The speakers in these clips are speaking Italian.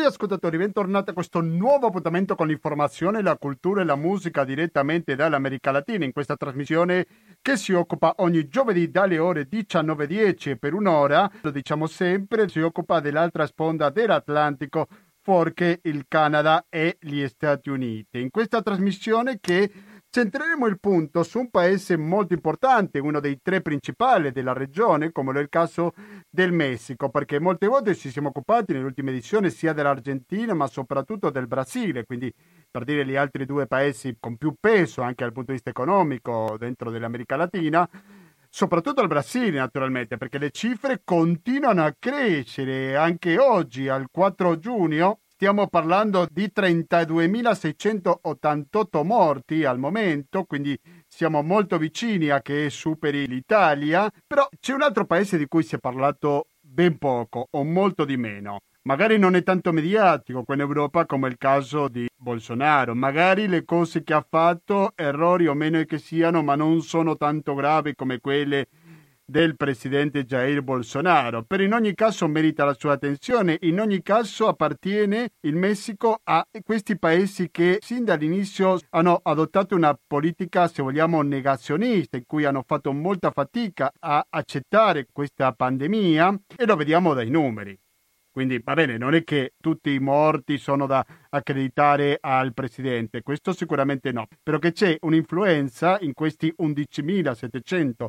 Cari ascoltatori, bentornati a questo nuovo appuntamento con l'informazione, la cultura e la musica direttamente dall'America Latina in questa trasmissione che si occupa ogni giovedì dalle ore 19.10 e per un'ora, lo diciamo sempre, si occupa dell'altra sponda dell'Atlantico fuorché il Canada e gli Stati Uniti. In questa trasmissione che Centreremo il punto su un paese molto importante, uno dei tre principali della regione, come è il caso del Messico, perché molte volte ci siamo occupati nell'ultima edizione sia dell'Argentina ma soprattutto del Brasile, quindi per dire gli altri due paesi con più peso anche dal punto di vista economico dentro dell'America Latina, soprattutto al Brasile naturalmente, perché le cifre continuano a crescere. Anche oggi, al 4 giugno, Stiamo parlando di 32.688 morti al momento, quindi siamo molto vicini a che superi l'Italia, però c'è un altro paese di cui si è parlato ben poco o molto di meno. Magari non è tanto mediatico qua in Europa come il caso di Bolsonaro, magari le cose che ha fatto, errori o meno che siano, ma non sono tanto gravi come quelle del presidente Jair Bolsonaro. Per in ogni caso merita la sua attenzione, in ogni caso appartiene il Messico a questi paesi che sin dall'inizio hanno adottato una politica, se vogliamo, negazionista, in cui hanno fatto molta fatica a accettare questa pandemia e lo vediamo dai numeri. Quindi va bene, non è che tutti i morti sono da accreditare al presidente, questo sicuramente no, però che c'è un'influenza in questi 11.700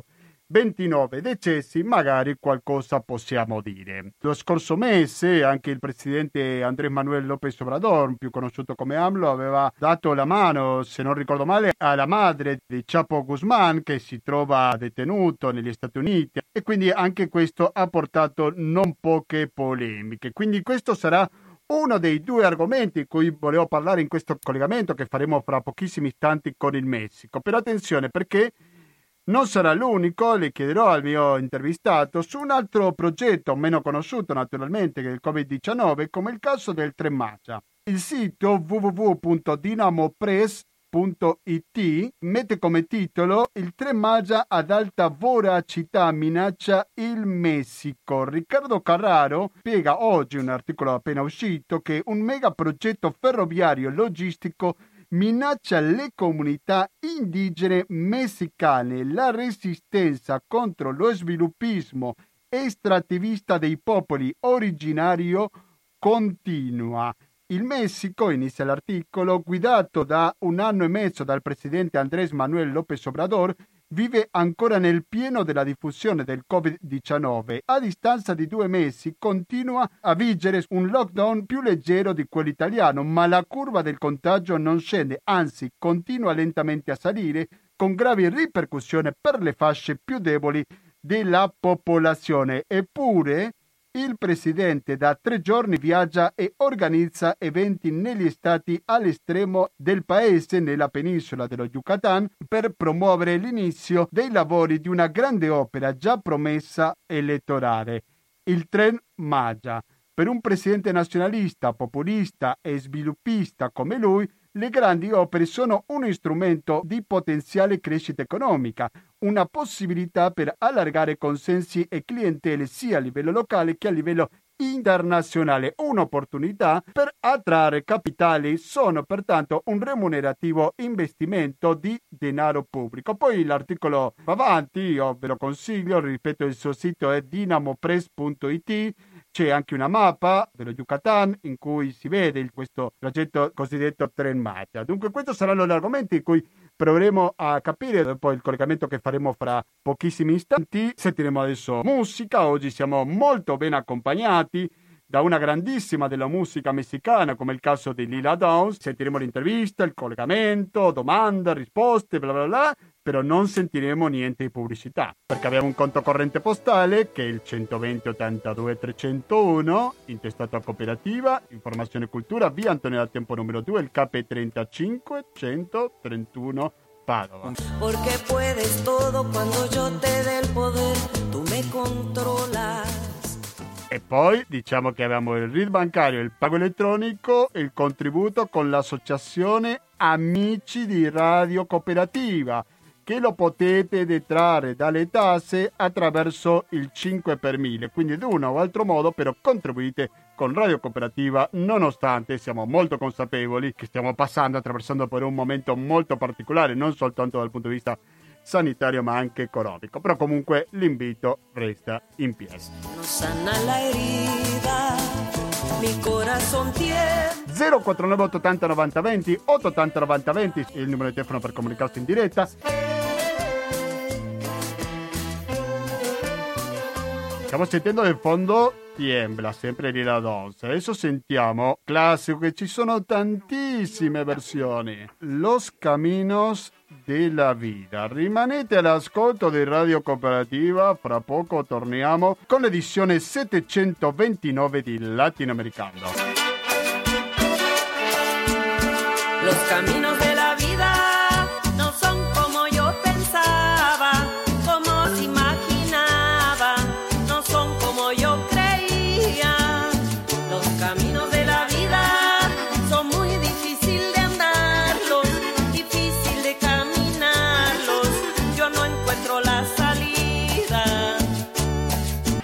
29 decessi, magari qualcosa possiamo dire. Lo scorso mese anche il presidente Andrés Manuel López Obrador, più conosciuto come AMLO, aveva dato la mano, se non ricordo male, alla madre di Chapo Guzmán che si trova detenuto negli Stati Uniti e quindi anche questo ha portato non poche polemiche. Quindi questo sarà uno dei due argomenti di cui volevo parlare in questo collegamento che faremo fra pochissimi istanti con il Messico. Però attenzione perché non sarà l'unico, le chiederò al mio intervistato su un altro progetto meno conosciuto naturalmente che il Covid-19, come il caso del Tremacia. Il sito www.dinamopress.it mette come titolo Il Tremagia ad alta voracità minaccia il Messico. Riccardo Carraro spiega oggi un articolo appena uscito che un megaprogetto ferroviario logistico minaccia le comunità indigene messicane. La resistenza contro lo sviluppismo estrattivista dei popoli originario continua. Il Messico, inizia l'articolo, guidato da un anno e mezzo dal presidente Andrés Manuel López Obrador, vive ancora nel pieno della diffusione del Covid-19. A distanza di due mesi continua a vigere un lockdown più leggero di quello italiano, ma la curva del contagio non scende, anzi continua lentamente a salire, con gravi ripercussioni per le fasce più deboli della popolazione. Eppure il presidente da tre giorni viaggia e organizza eventi negli stati all'estremo del paese, nella penisola dello Yucatan, per promuovere l'inizio dei lavori di una grande opera già promessa elettorale, il Tren Magia. Per un presidente nazionalista, populista e sviluppista come lui, le grandi opere sono un strumento di potenziale crescita economica, una possibilità per allargare consensi e clientele sia a livello locale che a livello internazionale, un'opportunità per attrarre capitali, sono pertanto un remunerativo investimento di denaro pubblico. Poi l'articolo va avanti, io ve lo consiglio, ripeto il suo sito è dinamopress.it c'è anche una mappa dello Yucatan in cui si vede questo progetto cosiddetto Tren Mata. Dunque questi saranno gli argomenti in cui proveremo a capire dopo il collegamento che faremo fra pochissimi istanti. Sentiremo adesso musica, oggi siamo molto ben accompagnati da una grandissima della musica messicana come il caso di Lila Downs. Sentiremo l'intervista, il collegamento, domande, risposte, bla bla bla però non sentiremo niente di pubblicità perché abbiamo un conto corrente postale che è il 120 82 301 intestato a cooperativa informazione e cultura via Antonio da Tempo numero 2 il KP 35 131 Padova. Porque puedes todo cuando yo te dé el poder tú me controlas e poi diciamo che abbiamo il RID bancario, il pago elettronico, il contributo con l'associazione Amici di Radio Cooperativa che lo potete detrarre dalle tasse attraverso il 5 per 1000. Quindi di uno o altro modo però contribuite con Radio Cooperativa nonostante siamo molto consapevoli che stiamo passando, attraversando per un momento molto particolare, non soltanto dal punto di vista sanitario ma anche economico. Però comunque l'invito resta in piedi. Mi corazón tiene 049 880 90 20 880 90 20 il numero di telefono per comunicarsi in diretta stiamo sentendo nel fondo Tiembla, sempre lì la Dons. Adesso sentiamo classico che ci sono tantissime versioni. Los Caminos della Vida. Rimanete all'ascolto di Radio Cooperativa, fra poco torniamo con l'edizione 729 di Latinoamericano. Los caminos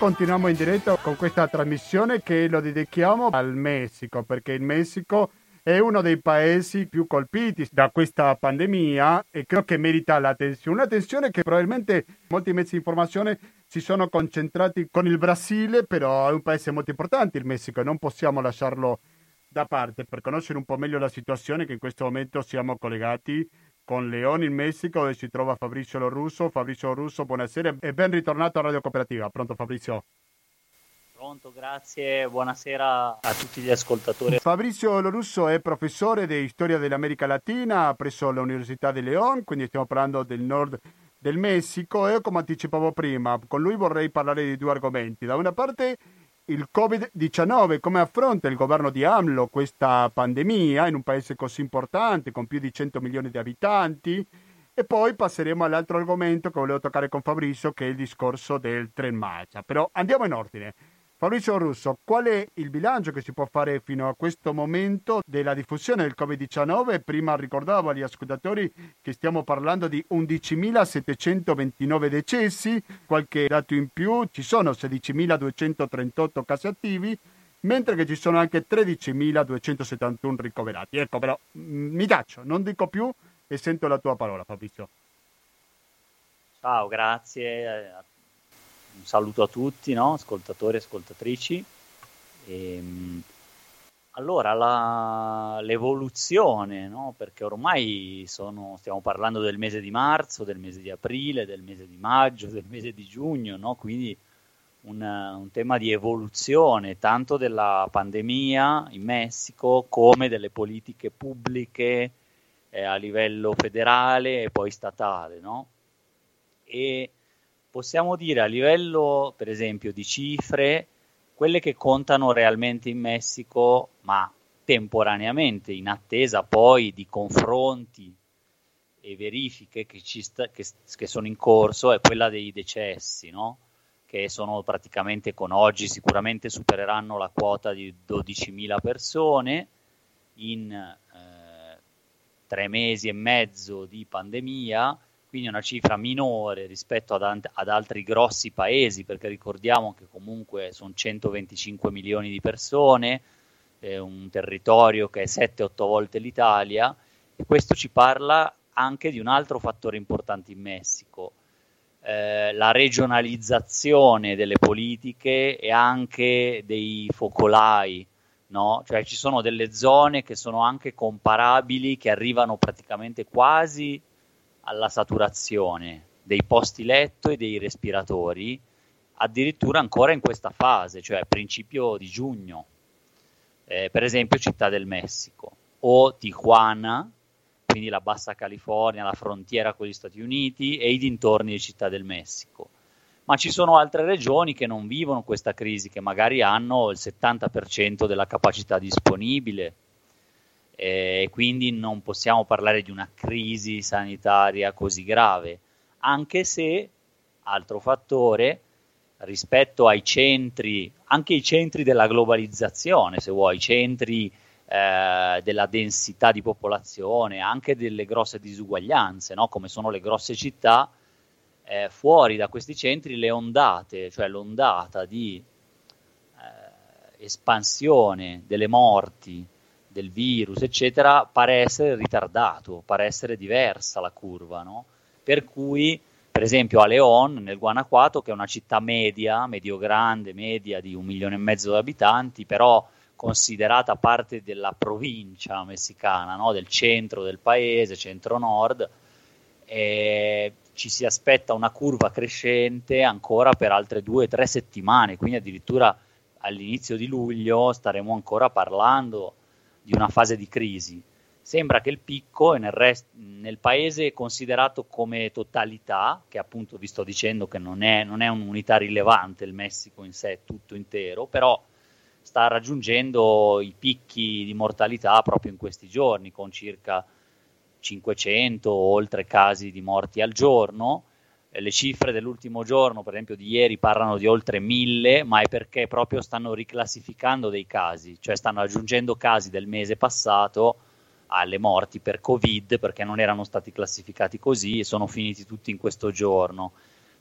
Continuiamo in diretta con questa trasmissione che lo dedichiamo al Messico, perché il Messico è uno dei paesi più colpiti da questa pandemia e credo che merita l'attenzione. Un'attenzione che probabilmente molti mezzi di informazione si sono concentrati con il Brasile, però è un paese molto importante il Messico e non possiamo lasciarlo da parte. Per conoscere un po' meglio la situazione che in questo momento siamo collegati con Leone in Messico dove si trova Fabrizio Lorusso. Fabrizio Lorusso, buonasera e ben ritornato a Radio Cooperativa. Pronto Fabrizio? Pronto, grazie, buonasera a tutti gli ascoltatori. Fabrizio Lorusso è professore di storia dell'America Latina presso l'Università di León, quindi stiamo parlando del nord del Messico e come anticipavo prima, con lui vorrei parlare di due argomenti. Da una parte il Covid-19, come affronta il governo di AMLO questa pandemia in un paese così importante, con più di 100 milioni di abitanti, e poi passeremo all'altro argomento che volevo toccare con Fabrizio, che è il discorso del tren Macia. Però andiamo in ordine. Fabrizio Russo, qual è il bilancio che si può fare fino a questo momento della diffusione del Covid-19? Prima ricordavo agli ascoltatori che stiamo parlando di 11.729 decessi, qualche dato in più, ci sono 16.238 casi attivi, mentre che ci sono anche 13.271 ricoverati. Ecco, però mm, mi taccio, non dico più e sento la tua parola, Fabrizio. Ciao, grazie a un saluto a tutti, no? ascoltatori e ascoltatrici. Ehm, allora, la, l'evoluzione, no? perché ormai sono, stiamo parlando del mese di marzo, del mese di aprile, del mese di maggio, del mese di giugno, no? quindi un, un, tema di evoluzione tanto della pandemia in Messico come delle politiche pubbliche eh, a livello federale e poi statale. No? E possiamo dire a livello, per esempio, di cifre, quelle che contano realmente in Messico, ma temporaneamente, in attesa poi di confronti e verifiche che, sta, che, che sono in corso, è quella dei decessi, no? che sono praticamente con oggi sicuramente supereranno la quota di 12.000 persone in eh, tre mesi e mezzo di pandemia quindi una cifra minore rispetto ad, ad, altri grossi paesi, perché ricordiamo che comunque sono 125 milioni di persone, eh, un territorio che è 7-8 volte l'Italia, e questo ci parla anche di un altro fattore importante in Messico, eh, la regionalizzazione delle politiche e anche dei focolai. No? Cioè ci sono delle zone che sono anche comparabili, che arrivano praticamente quasi alla saturazione dei posti letto e dei respiratori addirittura ancora in questa fase, cioè principio di giugno, eh, per esempio Città del Messico o Tijuana, quindi la Bassa California, la frontiera con gli Stati Uniti e i dintorni di Città del Messico. Ma ci sono altre regioni che non vivono questa crisi, che magari hanno il 70% della capacità disponibile, e eh, quindi non possiamo parlare di una crisi sanitaria così grave, anche se, altro fattore, rispetto ai centri, anche i centri della globalizzazione, se vuoi, i centri eh, della densità di popolazione, anche delle grosse disuguaglianze, no? come sono le grosse città, eh, fuori da questi centri le ondate, cioè l'ondata di eh, espansione delle morti, del virus, eccetera, pare essere ritardato, pare essere diversa la curva, no? Per cui, per esempio, a León, nel Guanajuato, che è una città media, medio-grande, media di un milione e mezzo di abitanti, però considerata parte della provincia messicana, no? del centro del paese, centro-nord, eh, ci si aspetta una curva crescente ancora per altre due o tre settimane, quindi addirittura all'inizio di luglio staremo ancora parlando di una fase di crisi. Sembra che il picco nel, rest- nel paese considerato come totalità, che appunto vi sto dicendo che non è, non è un'unità rilevante il Messico in sé tutto intero, però sta raggiungendo i picchi di mortalità proprio in questi giorni, con circa 500 o oltre casi di morti al giorno le cifre dell'ultimo giorno, per esempio di ieri, parlano di oltre mille, ma è perché proprio stanno riclassificando dei casi, cioè stanno aggiungendo casi del mese passato alle morti per Covid perché non erano stati classificati così e sono finiti tutti in questo giorno.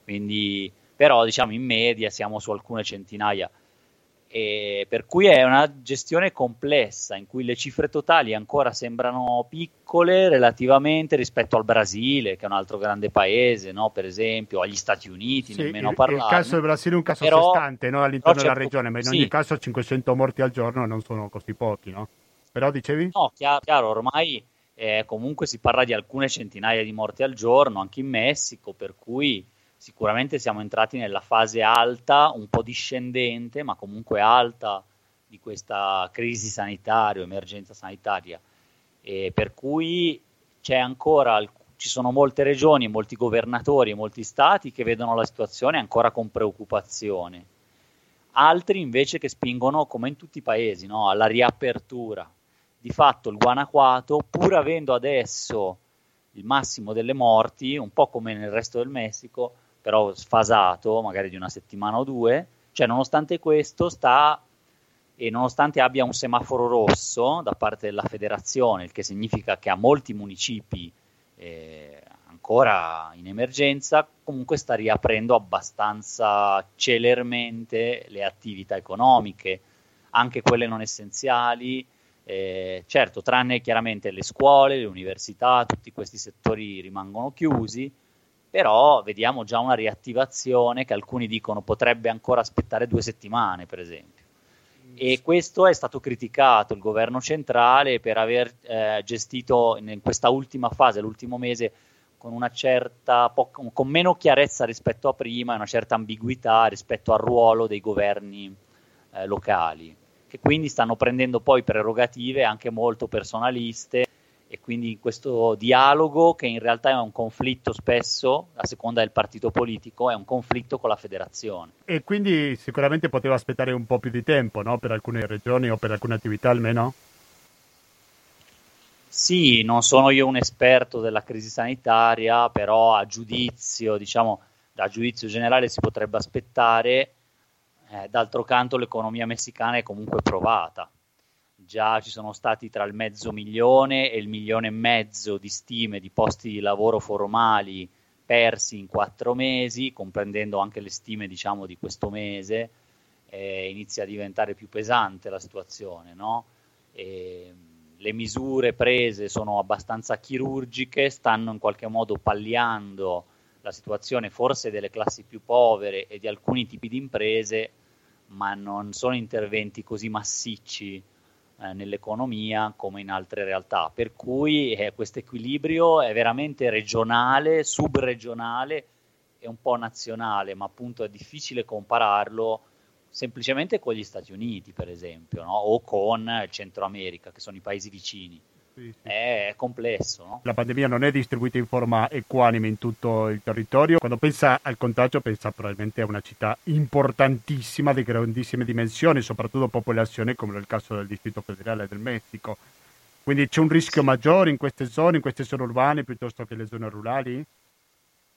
Quindi, però, diciamo in media siamo su alcune centinaia e per cui è una gestione complessa in cui le cifre totali ancora sembrano piccole relativamente rispetto al Brasile, che è un altro grande paese, no? per esempio, agli Stati Uniti, sì, nemmeno parlare. Il caso del Brasile è un caso però, stante no? all'interno della certo, regione, ma in sì. ogni caso 500 morti al giorno non sono così pochi, no? Però dicevi? No, chiaro, chiaro ormai eh, comunque si parla di alcune centinaia di morti al giorno, anche in Messico, per cui sicuramente siamo entrati nella fase alta, un po' discendente, ma comunque alta di questa crisi sanitaria, emergenza sanitaria. E per cui c'è ancora, ci sono molte regioni, molti governatori molti stati che vedono la situazione ancora con preoccupazione. Altri invece che spingono, come in tutti i paesi, no? alla riapertura. Di fatto il Guanajuato, pur avendo adesso il massimo delle morti, un po' come nel resto del Messico, però sfasato, magari di una settimana o due, cioè nonostante questo sta e nonostante abbia un semaforo rosso da parte della federazione, il che significa che ha molti municipi eh, ancora in emergenza, comunque sta riaprendo abbastanza celermente le attività economiche, anche quelle non essenziali, eh, certo, tranne chiaramente le scuole, le università, tutti questi settori rimangono chiusi, però vediamo già una riattivazione che alcuni dicono potrebbe ancora aspettare due settimane, per esempio. E questo è stato criticato il governo centrale per aver eh, gestito in questa ultima fase, l'ultimo mese, con una certa po- con meno chiarezza rispetto a prima e una certa ambiguità rispetto al ruolo dei governi eh, locali, che quindi stanno prendendo poi prerogative anche molto personaliste e quindi questo dialogo che in realtà è un conflitto spesso, a seconda del partito politico, è un conflitto con la federazione. E quindi sicuramente poteva aspettare un po' più di tempo, no? Per alcune regioni o per alcune attività almeno? Sì, non sono io un esperto della crisi sanitaria, però a giudizio, diciamo, da giudizio generale si potrebbe aspettare, eh, d'altro canto l'economia messicana è comunque provata già ci sono stati tra il mezzo milione e il milione e mezzo di stime di posti di lavoro formali persi in quattro mesi, comprendendo anche le stime diciamo, di questo mese, eh, inizia a diventare più pesante la situazione. No? E, le misure prese sono abbastanza chirurgiche, stanno in qualche modo palliando la situazione forse delle classi più povere e di alcuni tipi di imprese, ma non sono interventi così massicci eh, nell'economia come in altre realtà, per cui eh, questo equilibrio è veramente regionale, subregionale e un po' nazionale, ma appunto è difficile compararlo semplicemente con gli Stati Uniti, per esempio, no? o con il Centro America, che sono i paesi vicini. Sì, sì. È complesso. No? La pandemia non è distribuita in forma equanime in tutto il territorio. Quando pensa al contagio, pensa probabilmente a una città importantissima, di grandissime dimensioni, soprattutto popolazione come nel caso del Distrito Federale del Messico. Quindi c'è un rischio maggiore in queste zone, in queste zone urbane, piuttosto che le zone rurali?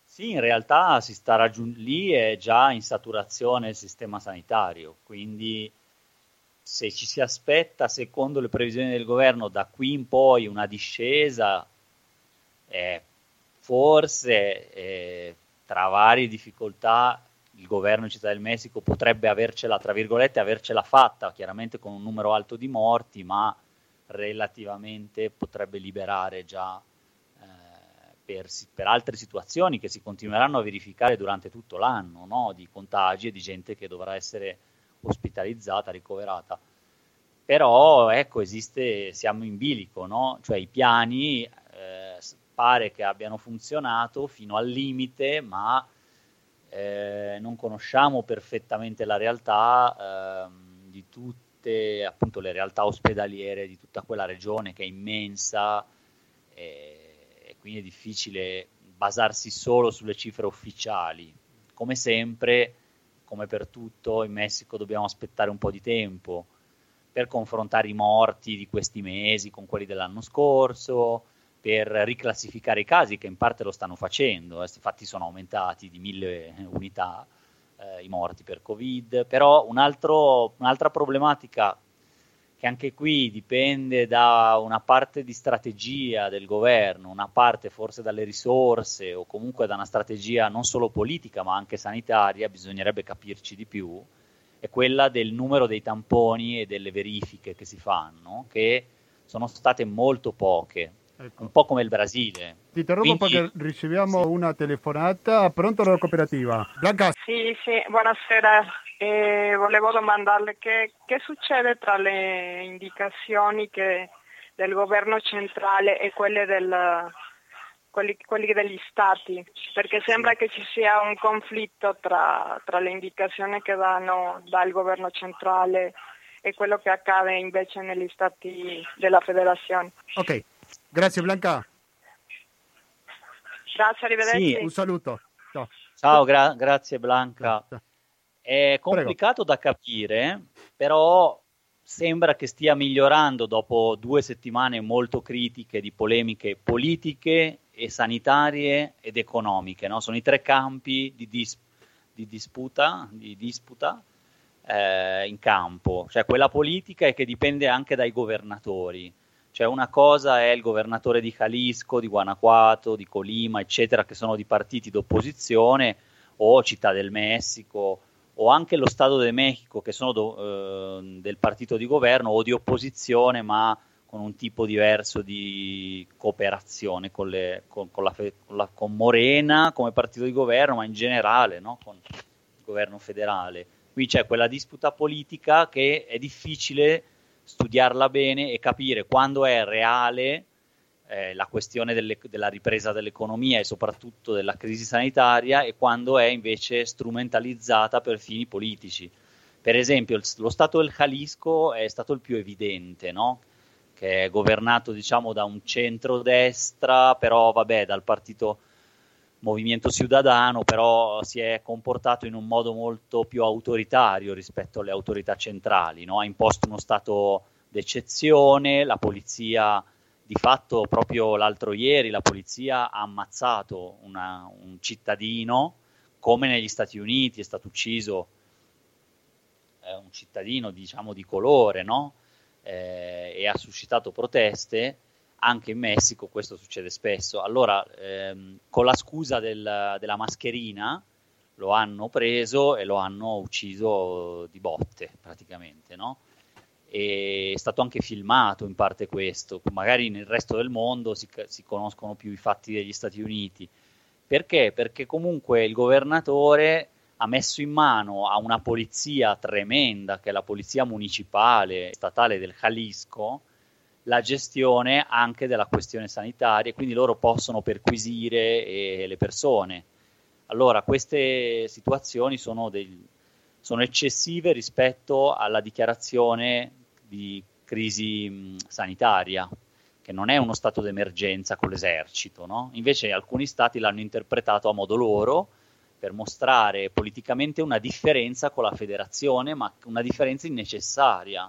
Sì, in realtà si sta raggiungendo lì è già in saturazione il sistema sanitario, quindi se ci si aspetta, secondo le previsioni del governo, da qui in poi una discesa, eh, forse eh, tra varie difficoltà il governo in Città del Messico potrebbe avercela, tra virgolette, avercela fatta, chiaramente con un numero alto di morti, ma relativamente potrebbe liberare già eh, per, per, altre situazioni che si continueranno a verificare durante tutto l'anno, no? di contagi e di gente che dovrà essere ospitalizzata, ricoverata. Però ecco, esiste, siamo in bilico, no? cioè i piani eh, pare che abbiano funzionato fino al limite, ma eh, non conosciamo perfettamente la realtà eh, di tutte appunto le realtà ospedaliere di tutta quella regione che è immensa e quindi è difficile basarsi solo sulle cifre ufficiali. Come sempre, come per tutto, in Messico dobbiamo aspettare un po' di tempo per confrontare i morti di questi mesi con quelli dell'anno scorso, per riclassificare i casi, che in parte lo stanno facendo, eh, infatti sono aumentati di mille unità eh, i morti per Covid, però un altro, un'altra problematica che anche qui dipende da una parte di strategia del governo, una parte forse dalle risorse o comunque da una strategia non solo politica ma anche sanitaria, bisognerebbe capirci di più, è quella del numero dei tamponi e delle verifiche che si fanno, che sono state molto poche ecco. un po' come il Brasile. Ti interrompo perché riceviamo sì. una telefonata. Pronto la cooperativa? Blanca? Sì, sì, buonasera. Eh, volevo domandarle che, che, succede tra le indicazioni che, del governo centrale e quelle, del, quelli, quelli, degli stati, perché sembra sì. che ci sia un conflitto tra, tra le indicazioni che danno dal governo centrale e quello che accade invece negli stati della federazione. Ok, Grazie Blanca. Grazie, arrivederci. Sì. Un saluto. Ciao, Ciao gra- grazie Blanca. È complicato Prego. da capire, però sembra che stia migliorando dopo due settimane molto critiche di polemiche politiche e sanitarie ed economiche. No? Sono i tre campi di, dis- di disputa, di disputa eh, in campo, cioè quella politica e che dipende anche dai governatori cioè una cosa è il governatore di Jalisco, di Guanajuato, di Colima, eccetera, che sono di partiti d'opposizione, o Città del Messico, o anche lo Stato de Mexico, che sono do, eh, del partito di governo o di opposizione, ma con un tipo diverso di cooperazione con, le, con, con, la, la, con, Morena come partito di governo, ma in generale no? con il governo federale. Qui c'è quella disputa politica che è difficile studiarla bene e capire quando è reale eh, la questione delle, della ripresa dell'economia e soprattutto della crisi sanitaria e quando è invece strumentalizzata per fini politici. Per esempio, lo Stato del Jalisco è stato il più evidente, no? che è governato diciamo, da un centro-destra, però vabbè, dal partito Movimento Ciudadano, però si è comportato in un modo molto più autoritario rispetto alle autorità centrali, no? ha imposto uno stato d'eccezione, la polizia di fatto proprio l'altro ieri la polizia ha ammazzato una, un cittadino come negli Stati Uniti è stato ucciso eh, un cittadino diciamo di colore no? eh, e ha suscitato proteste anche in Messico questo succede spesso. Allora, ehm, con la scusa del, della mascherina lo hanno preso e lo hanno ucciso di botte praticamente, no? E è stato anche filmato in parte questo, magari nel resto del mondo si, si conoscono più i fatti degli Stati Uniti. Perché? Perché comunque il governatore ha messo in mano a una polizia tremenda, che è la polizia municipale statale del Jalisco, la gestione anche della questione sanitaria, quindi loro possono perquisire eh, le persone. Allora, queste situazioni sono, dei, sono, eccessive rispetto alla dichiarazione di crisi mh, sanitaria, che non è uno stato d'emergenza con l'esercito, no? Invece alcuni stati l'hanno interpretato a modo loro per mostrare politicamente una differenza con la federazione, ma una differenza innecessaria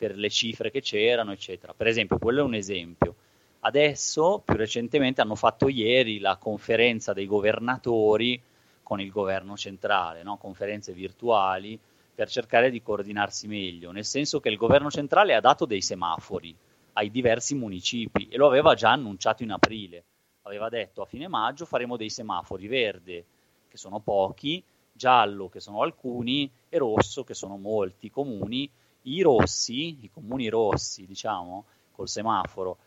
per le cifre che c'erano, eccetera. Per esempio, quello è un esempio. Adesso, più recentemente, hanno fatto ieri la conferenza dei governatori con il governo centrale, no? conferenze virtuali per cercare di coordinarsi meglio, nel senso che il governo centrale ha dato dei semafori ai diversi municipi e lo aveva già annunciato in aprile. Aveva detto a fine maggio faremo dei semafori verde, che sono pochi, giallo, che sono alcuni, e rosso, che sono molti comuni. I rossi, i comuni rossi, diciamo, col semaforo,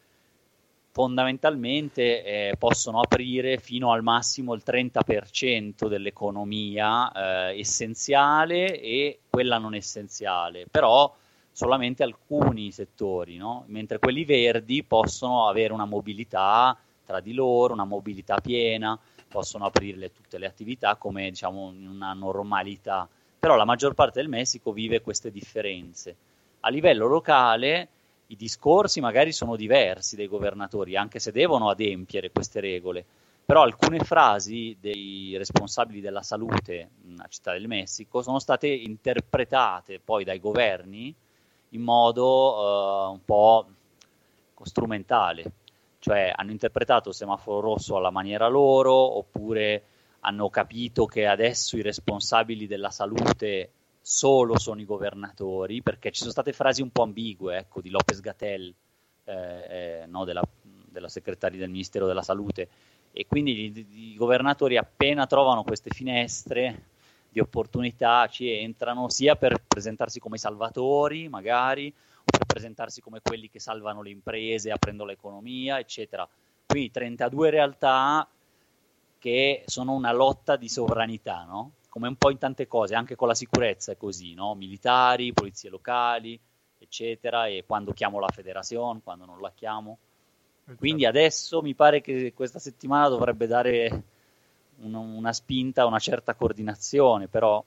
fondamentalmente eh, possono aprire fino al massimo il 30% dell'economia eh, essenziale e quella non essenziale, però solamente alcuni settori, no? mentre quelli verdi possono avere una mobilità tra di loro, una mobilità piena, possono aprire tutte le attività come diciamo una normalità, però la maggior parte del Messico vive queste differenze. A livello locale i discorsi magari sono diversi dei governatori, anche se devono adempiere queste regole, però alcune frasi dei responsabili della salute nella città del Messico sono state interpretate poi dai governi in modo uh, un po' strumentale, cioè hanno interpretato il semaforo rosso alla maniera loro oppure hanno capito che adesso i responsabili della salute solo sono i governatori, perché ci sono state frasi un po' ambigue, ecco, di Lopez Gatell, eh, eh, no, della, della, segretaria del Ministero della Salute, e quindi i, governatori appena trovano queste finestre di opportunità ci entrano sia per presentarsi come salvatori, magari, o per presentarsi come quelli che salvano le imprese aprendo l'economia, eccetera. Qui 32 realtà che sono una lotta di sovranità, no? come un po' in tante cose, anche con la sicurezza è così, no? militari, polizie locali, eccetera, e quando chiamo la federazione, quando non la chiamo. Esatto. Quindi adesso mi pare che questa settimana dovrebbe dare un, una spinta, una certa coordinazione, però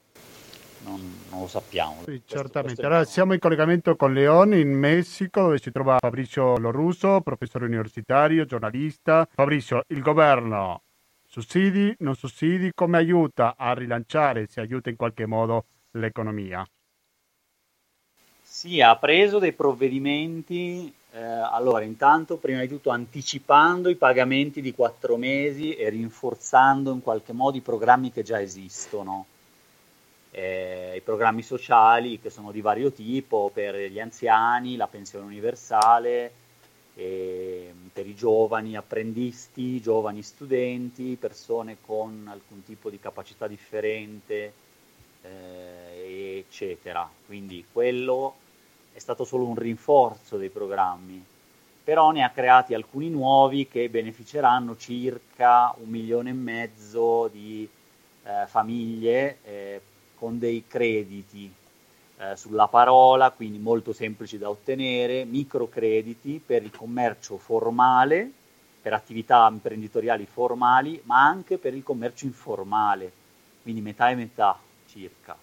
non, non lo sappiamo. Sì, certamente. Allora, siamo in collegamento con Leon in Messico, dove si trova Fabrizio Lorusso, professore universitario, giornalista. Fabrizio, il governo Sussidi, non sussidi, come aiuta a rilanciare, se aiuta in qualche modo l'economia? Sì, ha preso dei provvedimenti, eh, allora intanto prima di tutto anticipando i pagamenti di quattro mesi e rinforzando in qualche modo i programmi che già esistono, eh, i programmi sociali che sono di vario tipo per gli anziani, la pensione universale, eh, per i giovani apprendisti, giovani studenti, persone con alcun tipo di capacità differente, eh, eccetera. Quindi quello è stato solo un rinforzo dei programmi, però ne ha creati alcuni nuovi che beneficeranno circa un milione e mezzo di eh, famiglie eh, con dei crediti eh, sulla parola, quindi molto semplici da ottenere, microcrediti per il commercio formale, per attività imprenditoriali formali, ma anche per il commercio informale, quindi metà e metà circa.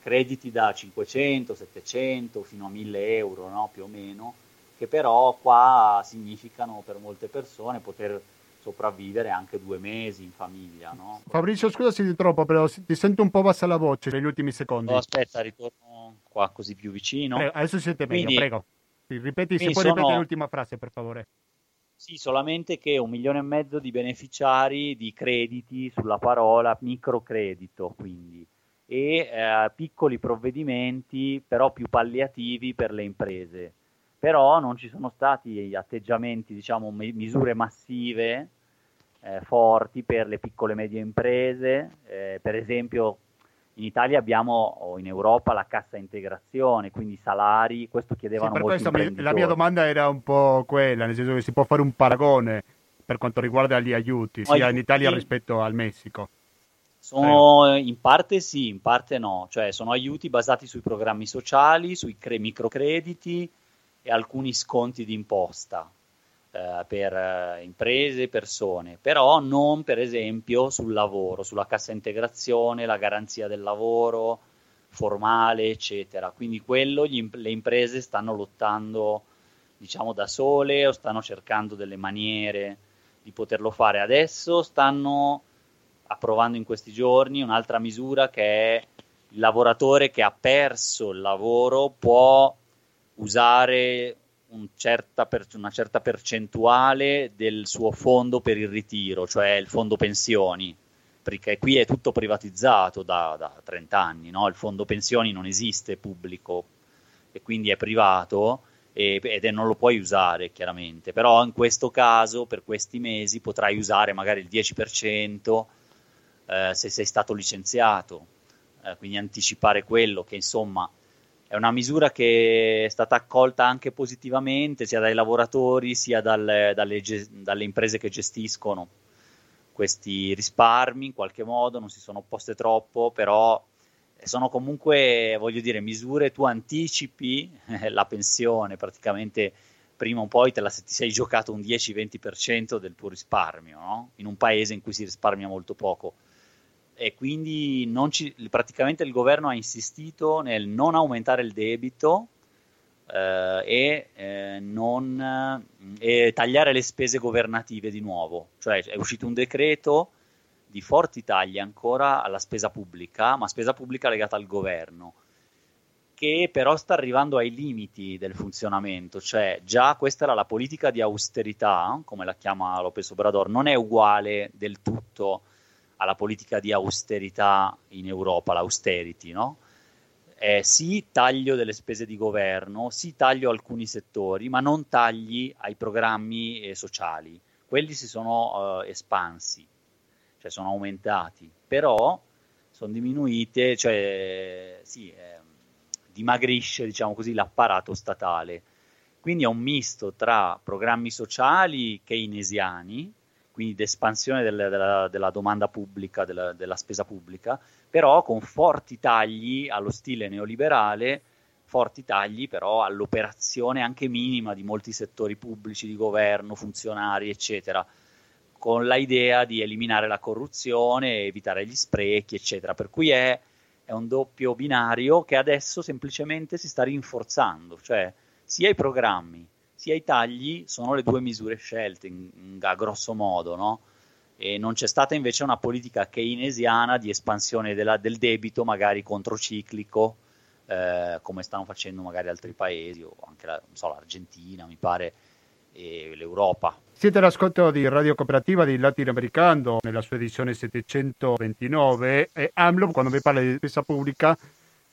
Crediti da 500, 700 fino a 1000 euro no? più o meno, che però qua significano per molte persone poter sopravvivere anche due mesi in famiglia. No? Fabrizio, scusa se ti troppo, però ti sento un po' bassa la voce negli ultimi secondi. Oh, aspetta, ritorno qua così più vicino. Prego, adesso siete meglio, quindi, prego. Ripeti, se puoi sono... ripetere l'ultima frase, per favore. Sì, solamente che un milione e mezzo di beneficiari di crediti sulla parola microcredito, quindi, e eh, piccoli provvedimenti però più palliativi per le imprese. Però non ci sono stati atteggiamenti, diciamo, misure massive eh, forti per le piccole e medie imprese, eh, per esempio in Italia abbiamo, o in Europa, la cassa integrazione, quindi salari, questo chiedevano sì, per questo la mia domanda era un po' quella, nel senso che si può fare un paragone per quanto riguarda gli aiuti, sia aiuti, in Italia rispetto al Messico. Sono in parte sì, in parte no, cioè sono aiuti basati sui programmi sociali, sui cre- microcrediti e alcuni sconti di imposta eh, per eh, imprese e persone, però non per esempio sul lavoro, sulla cassa integrazione, la garanzia del lavoro formale, eccetera. Quindi quello gli, le imprese stanno lottando diciamo da sole o stanno cercando delle maniere di poterlo fare. Adesso stanno approvando in questi giorni un'altra misura che è il lavoratore che ha perso il lavoro può usare un certa per, una certa percentuale del suo fondo per il ritiro, cioè il fondo pensioni, perché qui è tutto privatizzato da, da 30 anni, no? il fondo pensioni non esiste pubblico e quindi è privato e, ed è, non lo puoi usare chiaramente, però in questo caso per questi mesi potrai usare magari il 10% eh, se sei stato licenziato, eh, quindi anticipare quello che insomma è una misura che è stata accolta anche positivamente sia dai lavoratori sia dal, dalle, dalle, imprese che gestiscono questi risparmi in qualche modo, non si sono opposte troppo, però sono comunque, voglio dire, misure, tu anticipi la pensione praticamente prima o poi te la, ti sei giocato un 10-20% del tuo risparmio, no? in un paese in cui si risparmia molto poco e quindi ci, praticamente il governo ha insistito nel non aumentare il debito eh, e, eh, non, e tagliare le spese governative di nuovo. Cioè è uscito un decreto di forti tagli ancora alla spesa pubblica, ma spesa pubblica legata al governo, che però sta arrivando ai limiti del funzionamento, cioè già questa era la politica di austerità, come la chiama Lopez Obrador, non è uguale del tutto alla politica di austerità in Europa, l'austerity, no? Eh, sì, taglio delle spese di governo, sì, taglio alcuni settori, ma non tagli ai programmi eh, sociali. Quelli si sono eh, espansi, cioè sono aumentati, però sono diminuite, cioè sì, ehm, dimagrisce, diciamo così, l'apparato statale. Quindi è un misto tra programmi sociali keynesiani, quindi d'espansione del, della, della, domanda pubblica, della, della, spesa pubblica, però con forti tagli allo stile neoliberale, forti tagli però all'operazione anche minima di molti settori pubblici, di governo, funzionari, eccetera, con l'idea di eliminare la corruzione, evitare gli sprechi, eccetera. Per cui è, è un doppio binario che adesso semplicemente si sta rinforzando, cioè sia i programmi sia i tagli sono le due misure scelte in, in, a grosso modo, no? E non c'è stata invece una politica keynesiana di espansione della, del debito, magari controciclico, eh, come stanno facendo magari altri paesi, o anche la, so, l'Argentina, mi pare, e l'Europa. Siete all'ascolto di Radio Cooperativa di Latinoamericano nella sua edizione 729 e AMLO quando vi parla di spesa pubblica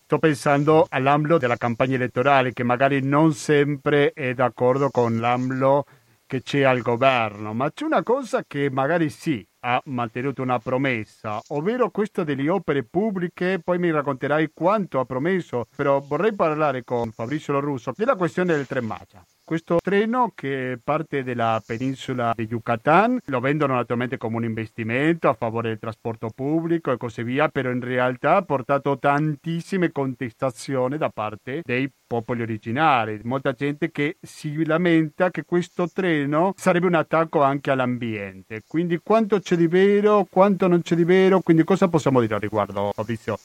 Sto pensando all'AMLO della campagna elettorale che magari non sempre è d'accordo con l'AMLO che c'è al governo, ma c'è una cosa che magari sì ha mantenuto una promessa, ovvero questa delle opere pubbliche, poi mi racconterai quanto ha promesso, però vorrei parlare con Fabrizio Russo della questione del Tren Maggia. Questo treno che parte dalla penisola di Yucatan lo vendono naturalmente come un investimento a favore del trasporto pubblico e così via, però in realtà ha portato tantissime contestazioni da parte dei popoli originari, molta gente che si lamenta che questo treno sarebbe un attacco anche all'ambiente. Quindi quanto c'è di vero, quanto non c'è di vero, quindi cosa possiamo dire al riguardo Fabrizio?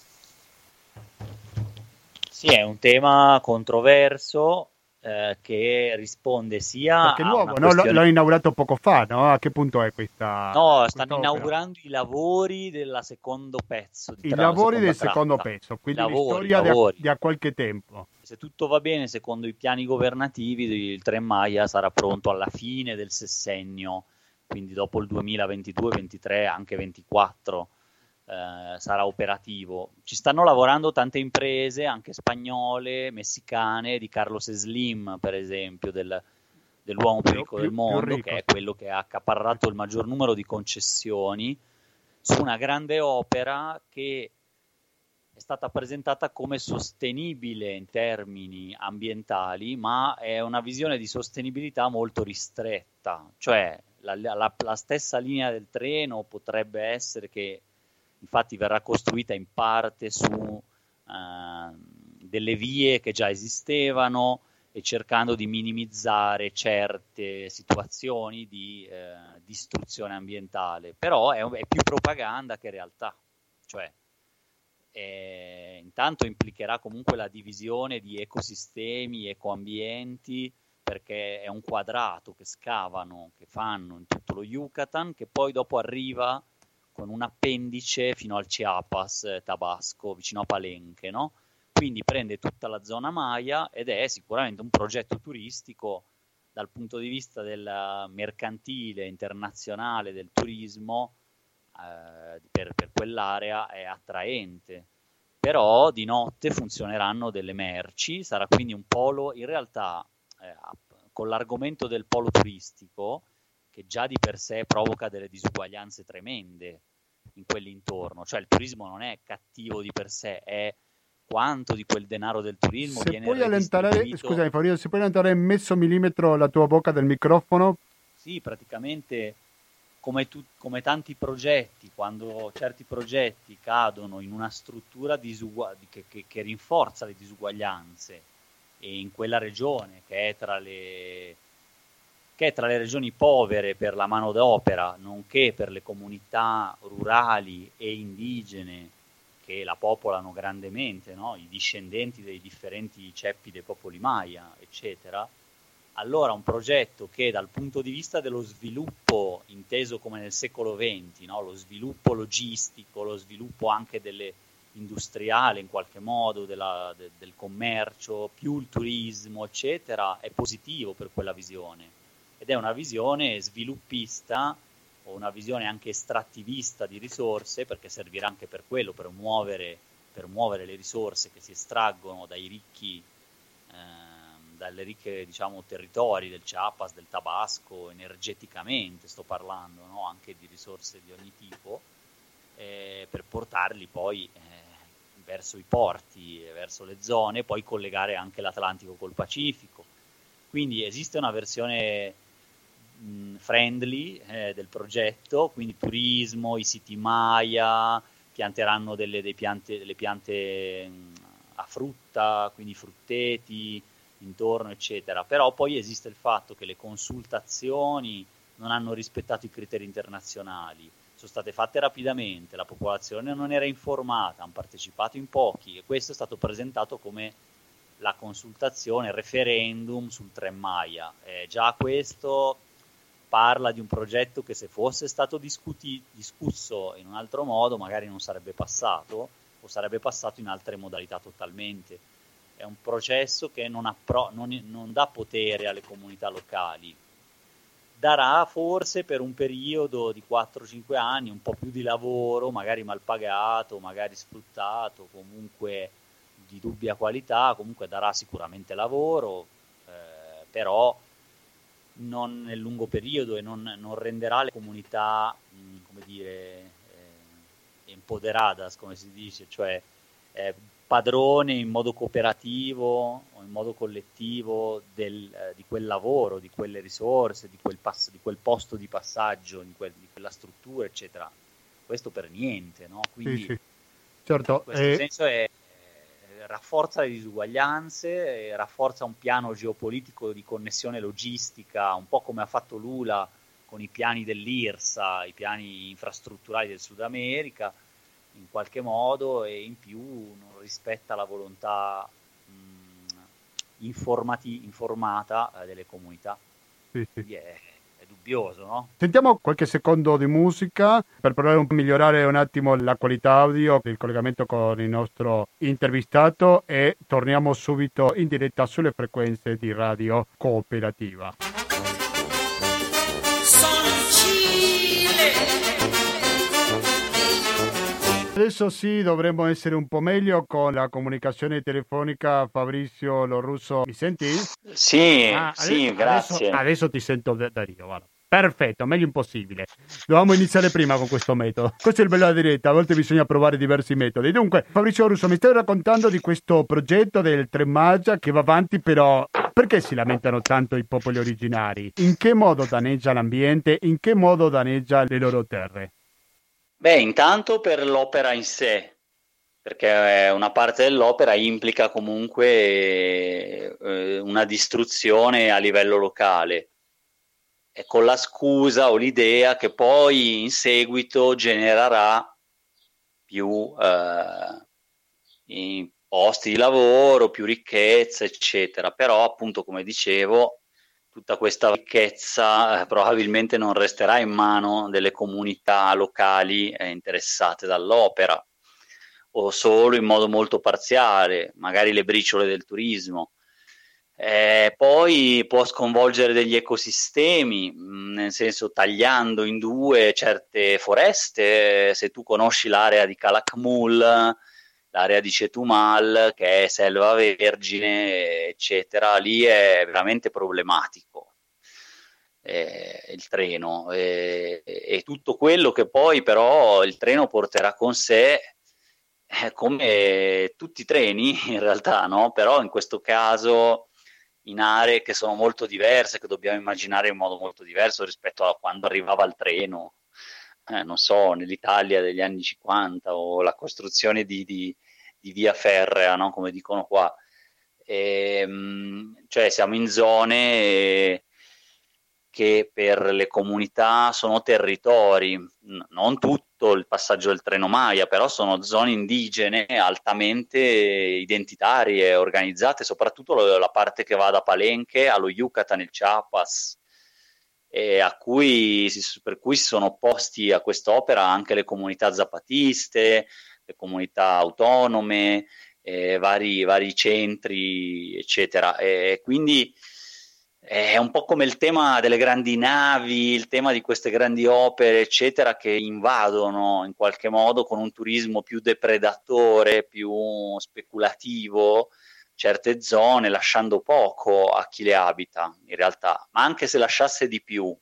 Sì, è un tema controverso eh, che risponde sia Perché nuovo, no? questione... l'ho inaugurato poco fa, no? A che punto è questa? No, stanno inaugurando i lavori del secondo pezzo. I lavori del tratta. secondo pezzo, quindi lavori, la storia di, a, qualche tempo. Se tutto va bene, secondo i piani governativi, il Tren Maya sarà pronto alla fine del sessennio, quindi dopo il 2022, 2023, anche 2024 eh, sarà operativo. Ci stanno lavorando tante imprese, anche spagnole, messicane, di Carlos Slim, per esempio, del, dell'uomo più ricco del mondo, che è quello che ha accaparrato il maggior numero di concessioni, su una grande opera che è stata presentata come sostenibile in termini ambientali, ma è una visione di sostenibilità molto ristretta, cioè la, la, la stessa linea del treno potrebbe essere che infatti verrà costruita in parte su uh, delle vie che già esistevano e cercando di minimizzare certe situazioni di eh, distruzione ambientale, però è, è, più propaganda che realtà, cioè è, intanto implicherà comunque la divisione di ecosistemi, ecoambienti, perché è un quadrato che scavano, che fanno in tutto lo Yucatan, che poi dopo arriva con un appendice fino al Chiapas, eh, Tabasco, vicino a Palenque, no? Quindi prende tutta la zona Maya ed è sicuramente un progetto turistico dal punto di vista del mercantile internazionale del turismo eh, per, per quell'area è attraente però di notte funzioneranno delle merci, sarà quindi un polo, in realtà eh, con l'argomento del polo turistico, che già di per sé provoca delle disuguaglianze tremende in quell'intorno, cioè il turismo non è cattivo di per sé, è quanto di quel denaro del turismo se viene puoi allentare, scusami Fabrizio, se puoi allentare mezzo millimetro la tua bocca del microfono? Sì, praticamente come, tu, come, tanti progetti, quando certi progetti cadono in una struttura disugua- che, che, che, rinforza le disuguaglianze e in quella regione che è, le, che è tra le regioni povere per la manodopera, nonché per le comunità rurali e indigene che la popolano grandemente, no? i discendenti dei differenti ceppi dei popoli Maya, eccetera, allora un progetto che dal punto di vista dello sviluppo inteso come nel secolo XX, no? lo sviluppo logistico, lo sviluppo anche delle industriale in qualche modo, della, de, del commercio, più il turismo, eccetera, è positivo per quella visione. Ed è una visione sviluppista o una visione anche estrattivista di risorse, perché servirà anche per quello, per muovere, per muovere le risorse che si estraggono dai ricchi eh, dalle ricche diciamo, territori del Chiapas, del Tabasco, energeticamente sto parlando, no? anche di risorse di ogni tipo, eh, per portarli poi eh, verso i porti, verso le zone, poi collegare anche l'Atlantico col Pacifico. Quindi esiste una versione mh, friendly eh, del progetto, quindi turismo, i siti Maya, pianteranno delle, piante, delle piante mh, a frutta, quindi frutteti, intorno, eccetera. Però poi esiste il fatto che le consultazioni non hanno rispettato i criteri internazionali, sono state fatte rapidamente, la popolazione non era informata, hanno partecipato in pochi e questo è stato presentato come la consultazione, il referendum sul Tremmaia. Eh, già questo parla di un progetto che se fosse stato discuti- discusso in un altro modo magari non sarebbe passato o sarebbe passato in altre modalità totalmente. È un processo che non, appro- non, non dà potere alle comunità locali, darà forse per un periodo di 4-5 anni un po' più di lavoro, magari mal pagato, magari sfruttato, comunque di dubbia qualità, comunque darà sicuramente lavoro, eh, però non nel lungo periodo e non, non renderà le comunità, mh, come dire, eh, empoderadas, come si dice, cioè eh, padrone in modo cooperativo o in modo collettivo del, eh, di quel lavoro, di quelle risorse, di quel, pass- di quel posto di passaggio, di, quel, di, quella struttura, eccetera. Questo per niente, no? Quindi, sì, sì. Certo, in questo eh... senso è, rafforza le disuguaglianze, rafforza un piano geopolitico di connessione logistica, un po' come ha fatto Lula con i piani dell'IRSA, i piani infrastrutturali del Sud America, in qualche modo e in più non rispetta la volontà mh, informati- informata eh, delle comunità. Sì, sì. È, è, dubbioso, no? Sentiamo qualche secondo di musica per provare a migliorare un attimo la qualità audio, il collegamento con il nostro intervistato e torniamo subito in diretta sulle frequenze di radio cooperativa. Adesso sì, dovremmo essere un po' meglio con la comunicazione telefonica. Fabrizio Lorusso, mi senti? Sì, ah, adesso, sì, grazie. Adesso, adesso, ti sento da Dio, guarda. Perfetto, meglio impossibile. Dovevamo iniziare prima con questo metodo. Questo è il bello della diretta, a volte bisogna provare diversi metodi. Dunque, Fabrizio Russo, mi stai raccontando di questo progetto del Tremaggia che va avanti, però perché si lamentano tanto i popoli originari? In che modo danneggia l'ambiente? In che modo danneggia le loro terre? Beh, intanto per l'opera in sé, perché una parte dell'opera implica comunque eh, una distruzione a livello locale, con la scusa o l'idea che poi in seguito genererà più eh, posti di lavoro, più ricchezza, eccetera. Però, appunto, come dicevo, tutta questa ricchezza eh, probabilmente non resterà in mano delle comunità locali eh, interessate dall'opera o solo in modo molto parziale, magari le briciole del turismo. Eh, poi può sconvolgere degli ecosistemi, mm, nel senso tagliando in due certe foreste. Se tu conosci l'area di Calakmul, l'area di Cetumal, che è selva vergine, eccetera, lì è veramente problematico eh, il treno e, e, tutto quello che poi però il treno porterà con sé eh, come tutti i treni in realtà, no? però in questo caso in aree che sono molto diverse, che dobbiamo immaginare in modo molto diverso rispetto a quando arrivava il treno, eh, non so, nell'Italia degli anni 50 o la costruzione di, di, di via ferrea, no? come dicono qua. E, ehm, cioè siamo in zone che per le comunità sono territori, non tutto il passaggio del treno Maya, però sono zone indigene altamente identitarie, organizzate, soprattutto la parte che va da Palenque allo Yucatan, il Chiapas, cui, per cui si sono opposti a quest'opera anche le comunità zapatiste, le comunità autonome, eh, vari, vari, centri, eccetera. E quindi è un po' come il tema delle grandi navi, il tema di queste grandi opere, eccetera, che invadono in qualche modo con un turismo più depredatore, più speculativo certe zone, lasciando poco a chi le abita in realtà, ma anche se lasciasse di più,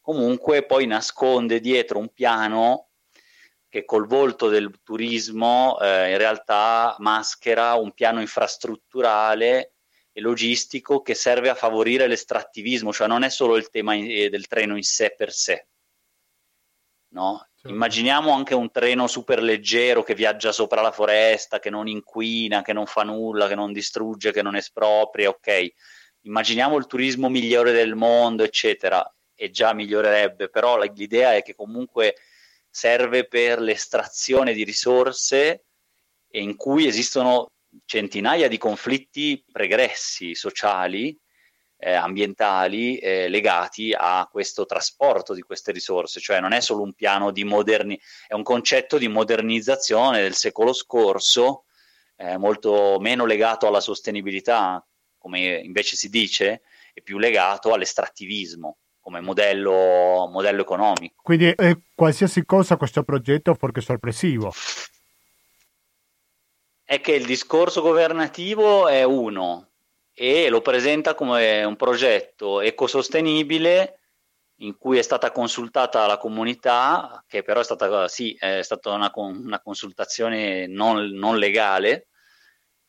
comunque poi nasconde dietro un piano che col volto del turismo eh, in realtà maschera un piano infrastrutturale e logistico che serve a favorire l'estrattivismo, cioè non è solo il tema in, eh, del treno in sé per sé. No? Certo. Immaginiamo anche un treno super leggero che viaggia sopra la foresta, che non inquina, che non fa nulla, che non distrugge, che non espropria, ok. Immaginiamo il turismo migliore del mondo, eccetera, e già migliorerebbe, però l'idea è che comunque serve per l'estrazione di risorse e in cui esistono centinaia di conflitti pregressi sociali, eh, ambientali eh, legati a questo trasporto di queste risorse, cioè non è solo un piano di moderni, è un concetto di modernizzazione del secolo scorso, eh, molto meno legato alla sostenibilità, come invece si dice, e più legato all'estrattivismo come modello, modello economico. Quindi eh, qualsiasi cosa questo progetto forse sorpresivo è che il discorso governativo è uno e lo presenta come un progetto ecosostenibile in cui è stata consultata la comunità, che però è stata, sì, è stata una, una consultazione non, non legale,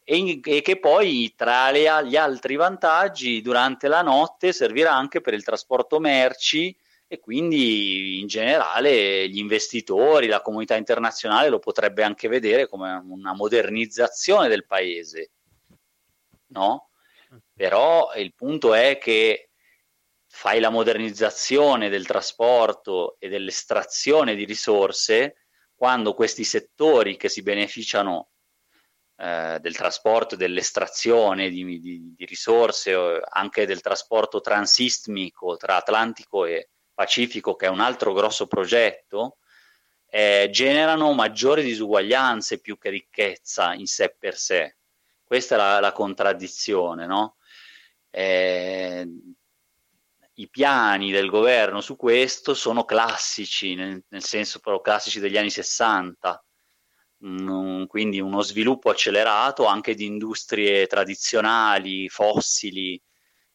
e, e, che poi tra le, gli altri vantaggi durante la notte servirà anche per il trasporto merci e quindi in generale gli investitori, la comunità internazionale lo potrebbe anche vedere come una modernizzazione del paese, no? Però il punto è che fai la modernizzazione del trasporto e dell'estrazione di risorse quando questi settori che si beneficiano eh, del trasporto e dell'estrazione di, di, di risorse, anche del trasporto transistmico tra Atlantico e, Pacifico, che è un altro grosso progetto, eh, generano maggiori disuguaglianze più che ricchezza in sé per sé. Questa è la, la contraddizione, no? Eh, I piani del governo su questo sono classici, nel, nel senso però classici degli anni 60, mm, quindi uno sviluppo accelerato anche di industrie tradizionali, fossili,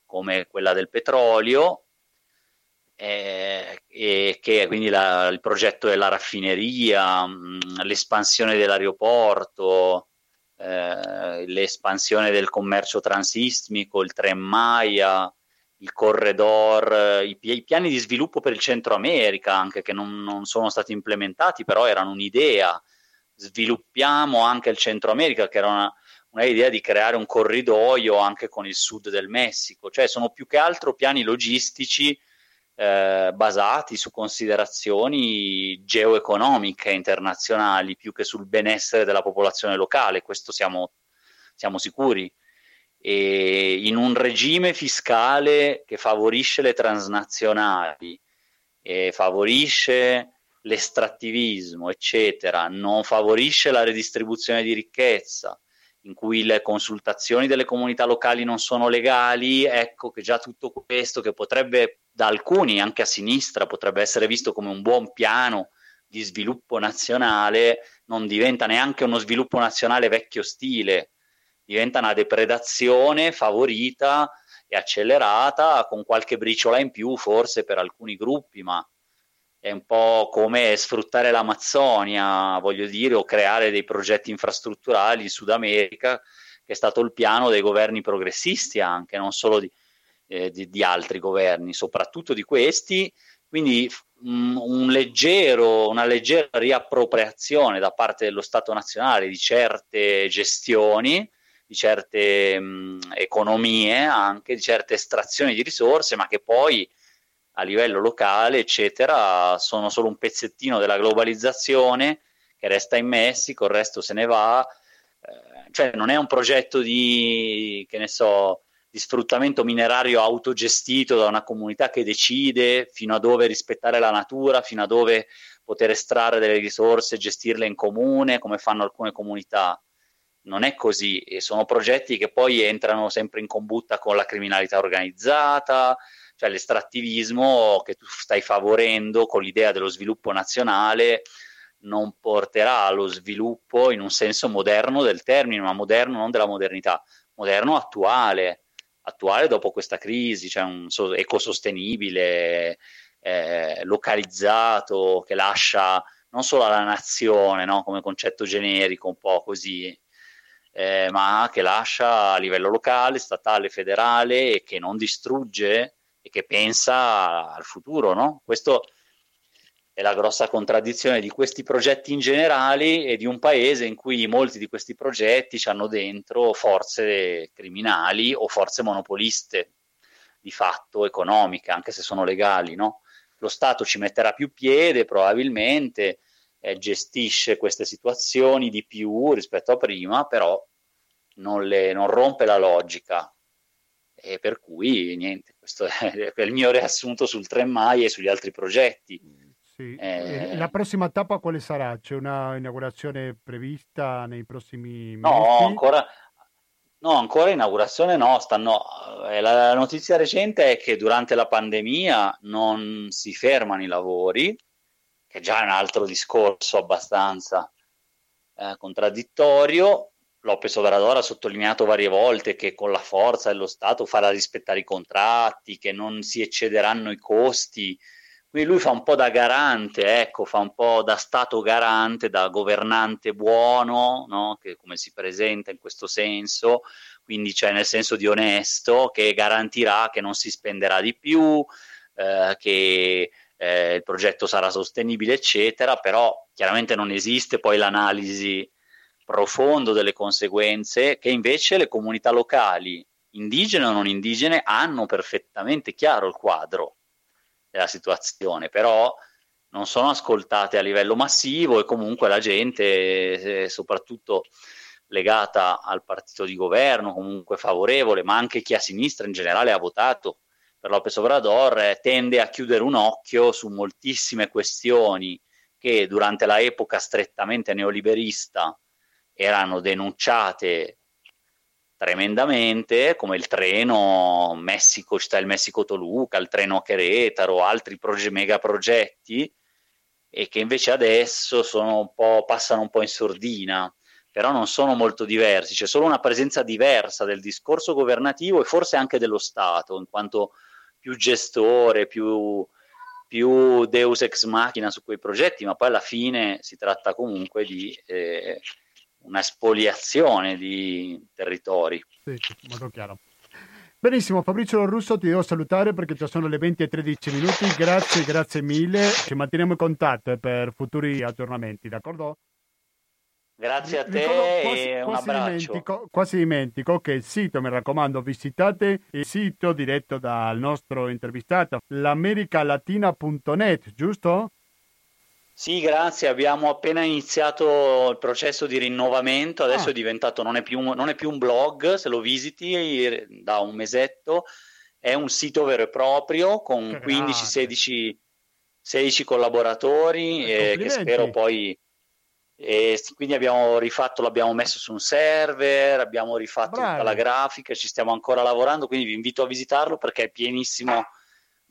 come quella del petrolio, eh, e che quindi la, il progetto della raffineria, mh, mm, l'espansione dell'aeroporto, eh, l'espansione del commercio transistmico, il tren Maya, il corridor, i, i, piani di sviluppo per il Centro America anche che non, non sono stati implementati, però erano un'idea. Sviluppiamo anche il Centro America, che era una, una idea di creare un corridoio anche con il sud del Messico, cioè sono più che altro piani logistici eh, basati su considerazioni geoeconomiche internazionali più che sul benessere della popolazione locale, questo siamo, siamo sicuri. E in un regime fiscale che favorisce le transnazionali favorisce l'estrattivismo, eccetera, non favorisce la redistribuzione di ricchezza in cui le consultazioni delle comunità locali non sono legali, ecco che già tutto questo che potrebbe da alcuni, anche a sinistra, potrebbe essere visto come un buon piano di sviluppo nazionale, non diventa neanche uno sviluppo nazionale vecchio stile, diventa una depredazione favorita e accelerata con qualche briciola in più forse per alcuni gruppi, ma è un po' come sfruttare l'Amazzonia, voglio dire, o creare dei progetti infrastrutturali in Sud America, che è stato il piano dei governi progressisti anche, non solo di, eh, di, di altri governi, soprattutto di questi. Quindi un, un leggero, una leggera riappropriazione da parte dello Stato nazionale di certe gestioni, di certe mh, economie, anche di certe estrazioni di risorse, ma che poi a livello locale, eccetera, sono solo un pezzettino della globalizzazione che resta in Messico, il resto se ne va. Eh, cioè non è un progetto di, che ne so, di sfruttamento minerario autogestito da una comunità che decide fino a dove rispettare la natura, fino a dove poter estrarre delle risorse, gestirle in comune, come fanno alcune comunità. Non è così, e sono progetti che poi entrano sempre in combutta con la criminalità organizzata, cioè l'estrattivismo che tu stai favorendo con l'idea dello sviluppo nazionale non porterà allo sviluppo in un senso moderno del termine, ma moderno non della modernità, moderno attuale, attuale dopo questa crisi, cioè un so- ecosostenibile, eh, localizzato, che lascia non solo la nazione no, come concetto generico, un po' così, eh, ma che lascia a livello locale, statale, federale e che non distrugge e che pensa al futuro, no? Questo è la grossa contraddizione di questi progetti in generale e di un paese in cui molti di questi progetti hanno dentro forze criminali o forze monopoliste di fatto economiche, anche se sono legali, no? Lo Stato ci metterà più piede probabilmente, eh, gestisce queste situazioni di più rispetto a prima, però non, le, non rompe la logica, e per cui niente, questo è, il mio riassunto sul Tremai e sugli altri progetti. Sì. Eh, la prossima tappa quale sarà? C'è una inaugurazione prevista nei prossimi mesi? No, ancora, no, ancora inaugurazione no. Stanno, eh, la notizia recente è che durante la pandemia non si fermano i lavori, che già è un altro discorso abbastanza eh, contraddittorio, Lopez Obrador ha sottolineato varie volte che con la forza dello Stato farà rispettare i contratti, che non si eccederanno i costi. Quindi lui fa un po' da garante, ecco, fa un po' da Stato garante, da governante buono, no? che come si presenta in questo senso, quindi cioè nel senso di onesto, che garantirà che non si spenderà di più, eh, che eh, il progetto sarà sostenibile, eccetera, però chiaramente non esiste poi l'analisi profondo delle conseguenze che invece le comunità locali, indigene o non indigene, hanno perfettamente chiaro il quadro della situazione, però non sono ascoltate a livello massivo e comunque la gente, eh, soprattutto legata al partito di governo, comunque favorevole, ma anche chi a sinistra in generale ha votato per Lopez Obrador, eh, tende a chiudere un occhio su moltissime questioni che durante la epoca strettamente neoliberista erano denunciate tremendamente, come il treno Messico, città del Messico-Toluca, il treno Querétaro, altri proge- mega progetti, e che invece adesso un passano un po' in sordina, però non sono molto diversi, c'è solo una presenza diversa del discorso governativo e forse anche dello Stato, in quanto più gestore, più, più deus ex machina su quei progetti, ma poi alla fine si tratta comunque di... Eh, una spoliazione di territori. Sì, molto chiaro. Benissimo, Fabrizio Russo ti devo salutare perché già sono le 20 e 13 minuti. Grazie, grazie mille. Ci manteniamo in contatto per futuri aggiornamenti, d'accordo? Grazie a te quasi, e un quasi abbraccio. Dimentico, quasi dimentico che il sito, mi raccomando, visitate il sito diretto dal nostro intervistato, l'americalatina.net, giusto? Sì, grazie. Abbiamo appena iniziato il processo di rinnovamento, adesso ah. è diventato, non è, più, non è più un blog, se lo visiti da un mesetto, è un sito vero e proprio con 15, 16, 16 collaboratori eh, che spero poi e quindi abbiamo rifatto, l'abbiamo messo su un server, abbiamo rifatto Bravi. tutta la grafica, ci stiamo ancora lavorando, quindi vi invito a visitarlo perché è pienissimo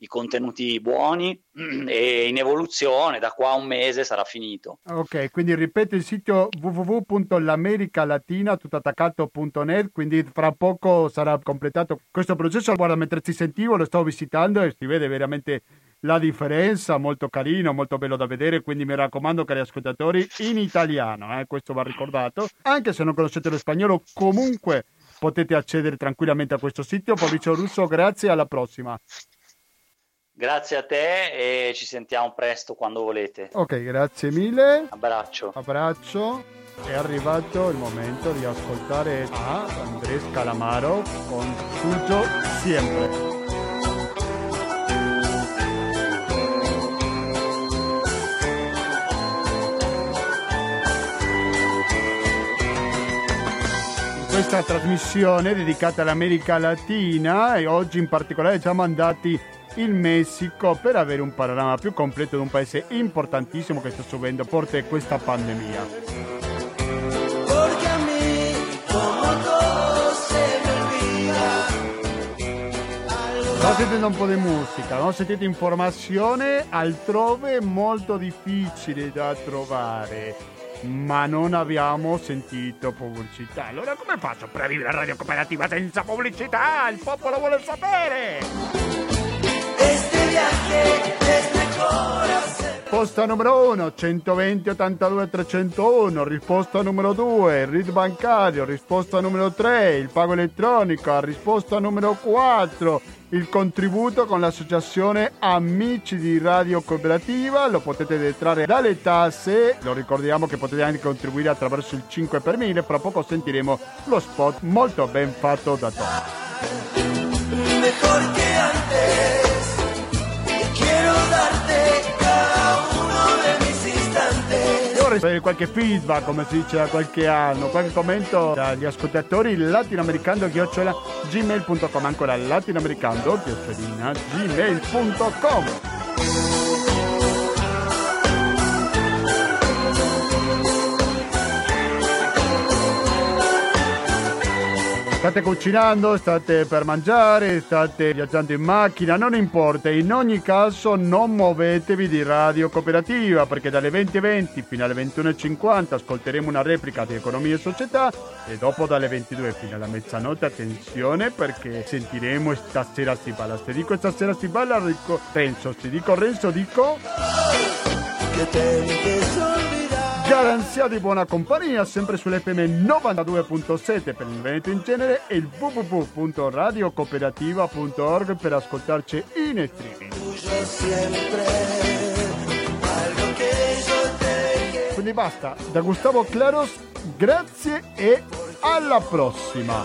di contenuti buoni e in evoluzione, da qua a un mese sarà finito. Ok, quindi ripeto il sito www.l'americalatina.net, quindi fra poco sarà completato questo processo. Guarda, mentre ti sentivo lo stavo visitando e si vede veramente la differenza, molto carino, molto bello da vedere, quindi mi raccomando cari ascoltatori in italiano, eh, questo va ricordato. Anche se non conoscete lo spagnolo, comunque potete accedere tranquillamente a questo sito. Fabrizio Russo, grazie, alla prossima. Grazie a te e ci sentiamo presto quando volete. Ok, grazie mille. Abbraccio. Abbraccio. È arrivato il momento di ascoltare a Andrés Calamaro con Tuyo Siempre. In questa trasmissione dedicata all'America Latina e oggi in particolare siamo andati in Messico per avere un panorama più completo di un paese importantissimo che sta subendo forte questa pandemia. A. Stiamo sentendo un po' di musica, no? sentite informazione altrove molto difficile da trovare, ma non abbiamo sentito pubblicità. Allora come faccio per vivere la radio cooperativa senza pubblicità? Il popolo vuole sapere! Risposta numero 1, 120 82 301. Risposta numero 2, il RID bancario. Risposta numero 3, il pago elettronico. Risposta numero 4, il contributo con l'associazione Amici di Radio Cooperativa. Lo potete detrarre dalle tasse. Lo ricordiamo che potete anche contribuire attraverso il 5 per 1000. Fra poco sentiremo lo spot molto ben fatto da Tom. E per qualche feedback, come si dice da qualche anno, qualche commento dagli ascoltatori latinoamericano chiocciola gmail.com ancora latinoamericano chiocciolina gmail.com State cucinando, state per mangiare, state viaggiando in macchina, non importa, in ogni caso non muovetevi di radio cooperativa perché dalle 20.20 fino alle 21.50 ascolteremo una replica di Economia e Società e dopo dalle 22 fino alla mezzanotte attenzione perché sentiremo stasera si balla. Se dico stasera si balla, Renzo, se dico Renzo dico... Que Garanzia di buona compagnia sempre sull'FM 92.7 per il Veneto in genere e il www.radiocooperativa.org per ascoltarci in streaming. Quindi basta, da Gustavo Claros, grazie e alla prossima!